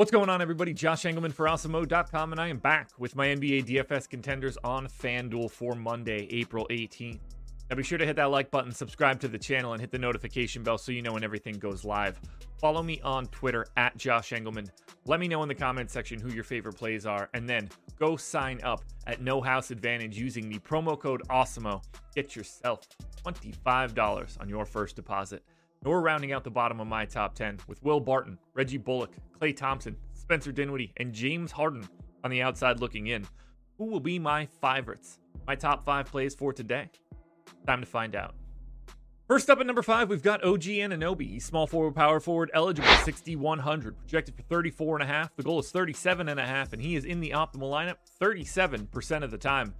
What's going on, everybody? Josh Engleman for Awesemo.com, and I am back with my NBA DFS contenders on FanDuel for Monday, April 18th. Now, be sure to hit that like button, subscribe to the channel, and hit the notification bell so you know when everything goes live. Follow me on Twitter at Josh Engleman. Let me know in the comment section who your favorite plays are, and then go sign up at No House Advantage using the promo code AWESEMO. Get yourself $25 on your first deposit. We're rounding out the bottom of my top 10 with Will Barton, Reggie Bullock, Klay Thompson, Spencer Dinwiddie, and James Harden on the outside looking in. Who will be my favorites? My top five plays for today? Time to find out. First up at number five, we've got OG Anunoby, He's small forward, power forward, eligible 6,100, projected for 34 and a half. The goal is 37 and a half, and he is in the optimal lineup 37% of the time.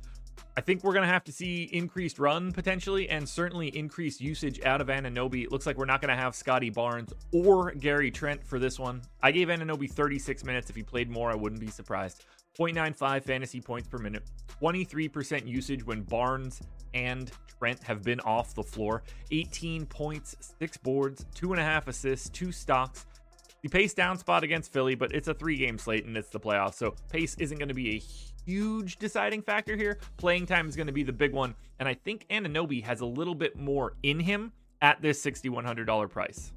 I think we're going to have to see increased run potentially and certainly increased usage out of Anunoby. It looks like we're not going to have Scottie Barnes or Gary Trent for this one. I gave Anunoby 36 minutes. If he played more, I wouldn't be surprised. 0.95 fantasy points per minute, 23% usage when Barnes and Trent have been off the floor, 18 points, six boards, two and a half assists, two stocks. The pace down spot against Philly, but it's a three game slate and it's the playoffs. So pace isn't going to be a huge deciding factor here. Playing time is going to be the big one. And I think Anunoby has a little bit more in him at this $6,100 price.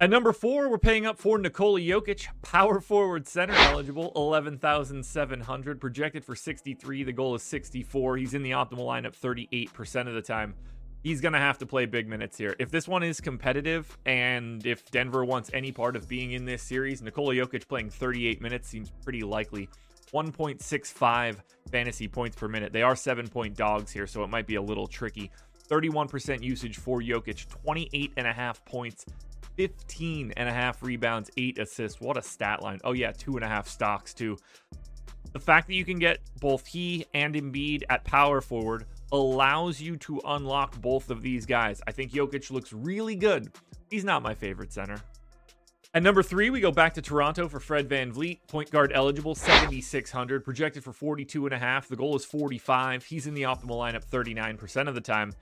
At number four, we're paying up for Nikola Jokic, power forward center eligible, 11,700, projected for 63. The goal is 64. He's in the optimal lineup 38% of the time. He's going to have to play big minutes here. If this one is competitive and if Denver wants any part of being in this series, Nikola Jokic playing 38 minutes seems pretty likely. 1.65 fantasy points per minute. They are seven point dogs here, so it might be a little tricky. 31% usage for Jokic, 28 and a half points, 15 and a half rebounds, eight assists. What a stat line. Oh, yeah, two and a half stocks, too. The fact that you can get both he and Embiid at power forward allows you to unlock both of these guys. I think Jokic looks really good. He's not my favorite center. At number three, we go back to Toronto for Fred VanVleet, point guard eligible, 7,600, projected for 42 and a half. The goal is 45. He's in the optimal lineup 39% of the time.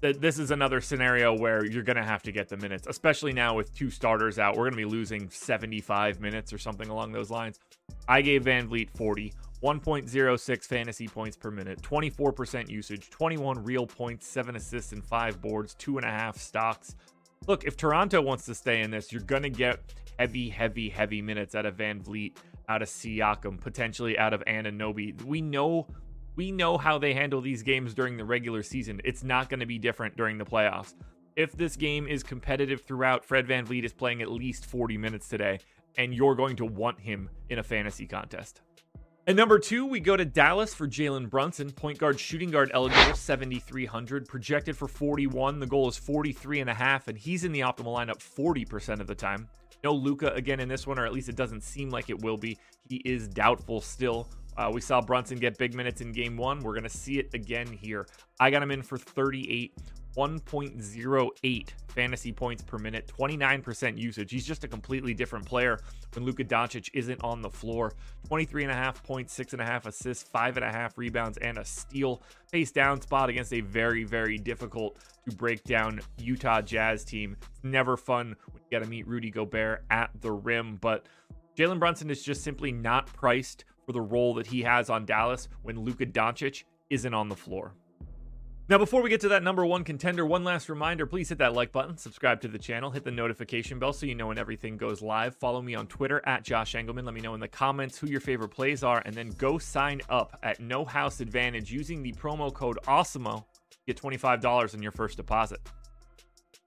This is another scenario where you're going to have to get the minutes, especially now with two starters out. We're going to be losing 75 minutes or something along those lines. I gave VanVleet 40, 1.06 fantasy points per minute, 24% usage, 21 real points, 7 assists, and 5 boards, 2.5 stocks look, if Toronto wants to stay in this, you're going to get heavy, heavy, heavy minutes out of VanVleet, out of Siakam, potentially out of Anunoby. We know we know how they handle these games during the regular season. It's not going to be different during the playoffs. If this game is competitive throughout, Fred VanVleet is playing at least 40 minutes today, and you're going to want him in a fantasy contest. At number two, we go to Dallas for Jalen Brunson, point guard, shooting guard eligible, 7,300, projected for 41. The goal is 43 and a half, and he's in the optimal lineup 40% of the time. No Luka again in this one, or at least it doesn't seem like it will be. He is doubtful still. Uh, we saw Brunson get big minutes in game one. We're going to see it again here. I got him in for 38, 1.08 fantasy points per minute, 29% usage. He's just a completely different player when Luka Doncic isn't on the floor. 23 and a half points, six and a half assists, five and a half rebounds, and a steal. Face down spot against a very, very difficult to break down Utah Jazz team. It's never fun when you got to meet Rudy Gobert at the rim, but Jalen Brunson is just simply not priced for the role that he has on Dallas when Luka Doncic isn't on the floor. Now, before we get to that number one contender, one last reminder please hit that like button, subscribe to the channel, hit the notification bell so you know when everything goes live. Follow me on Twitter at Josh Engleman. Let me know in the comments who your favorite plays are, and then go sign up at No House Advantage using the promo code AWESEMO. Get $25 on your first deposit.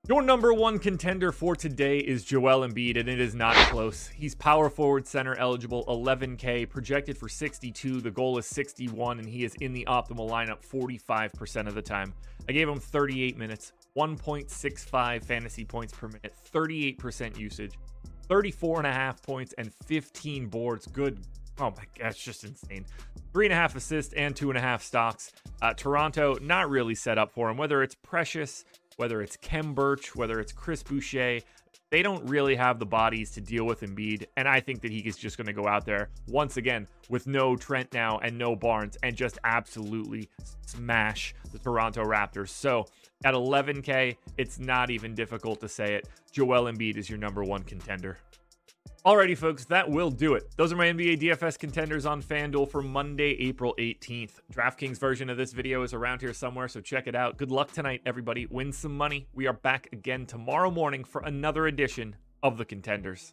Your number one contender for today is Joel Embiid, and it is not close. He's power forward center eligible, 11K, projected for 62. The goal is 61, and he is in the optimal lineup 45% of the time. I gave him 38 minutes, 1.65 fantasy points per minute, 38% usage, 34 and a half points, and 15 boards. Good. Oh my gosh, just insane. Three and a half assists and two and a half stocks. Uh, Toronto, not really set up for him, whether it's Precious whether it's Khem Birch, whether it's Chris Boucher, they don't really have the bodies to deal with Embiid. And I think that he is just going to go out there once again with no Trent now and no Barnes and just absolutely smash the Toronto Raptors. So at 11K, it's not even difficult to say it. Joel Embiid is your number one contender. Alrighty, folks, that will do it. Those are my NBA DFS contenders on FanDuel for Monday, April 18th. DraftKings version of this video is around here somewhere, so check it out. Good luck tonight, everybody. Win some money. We are back again tomorrow morning for another edition of the Contenders.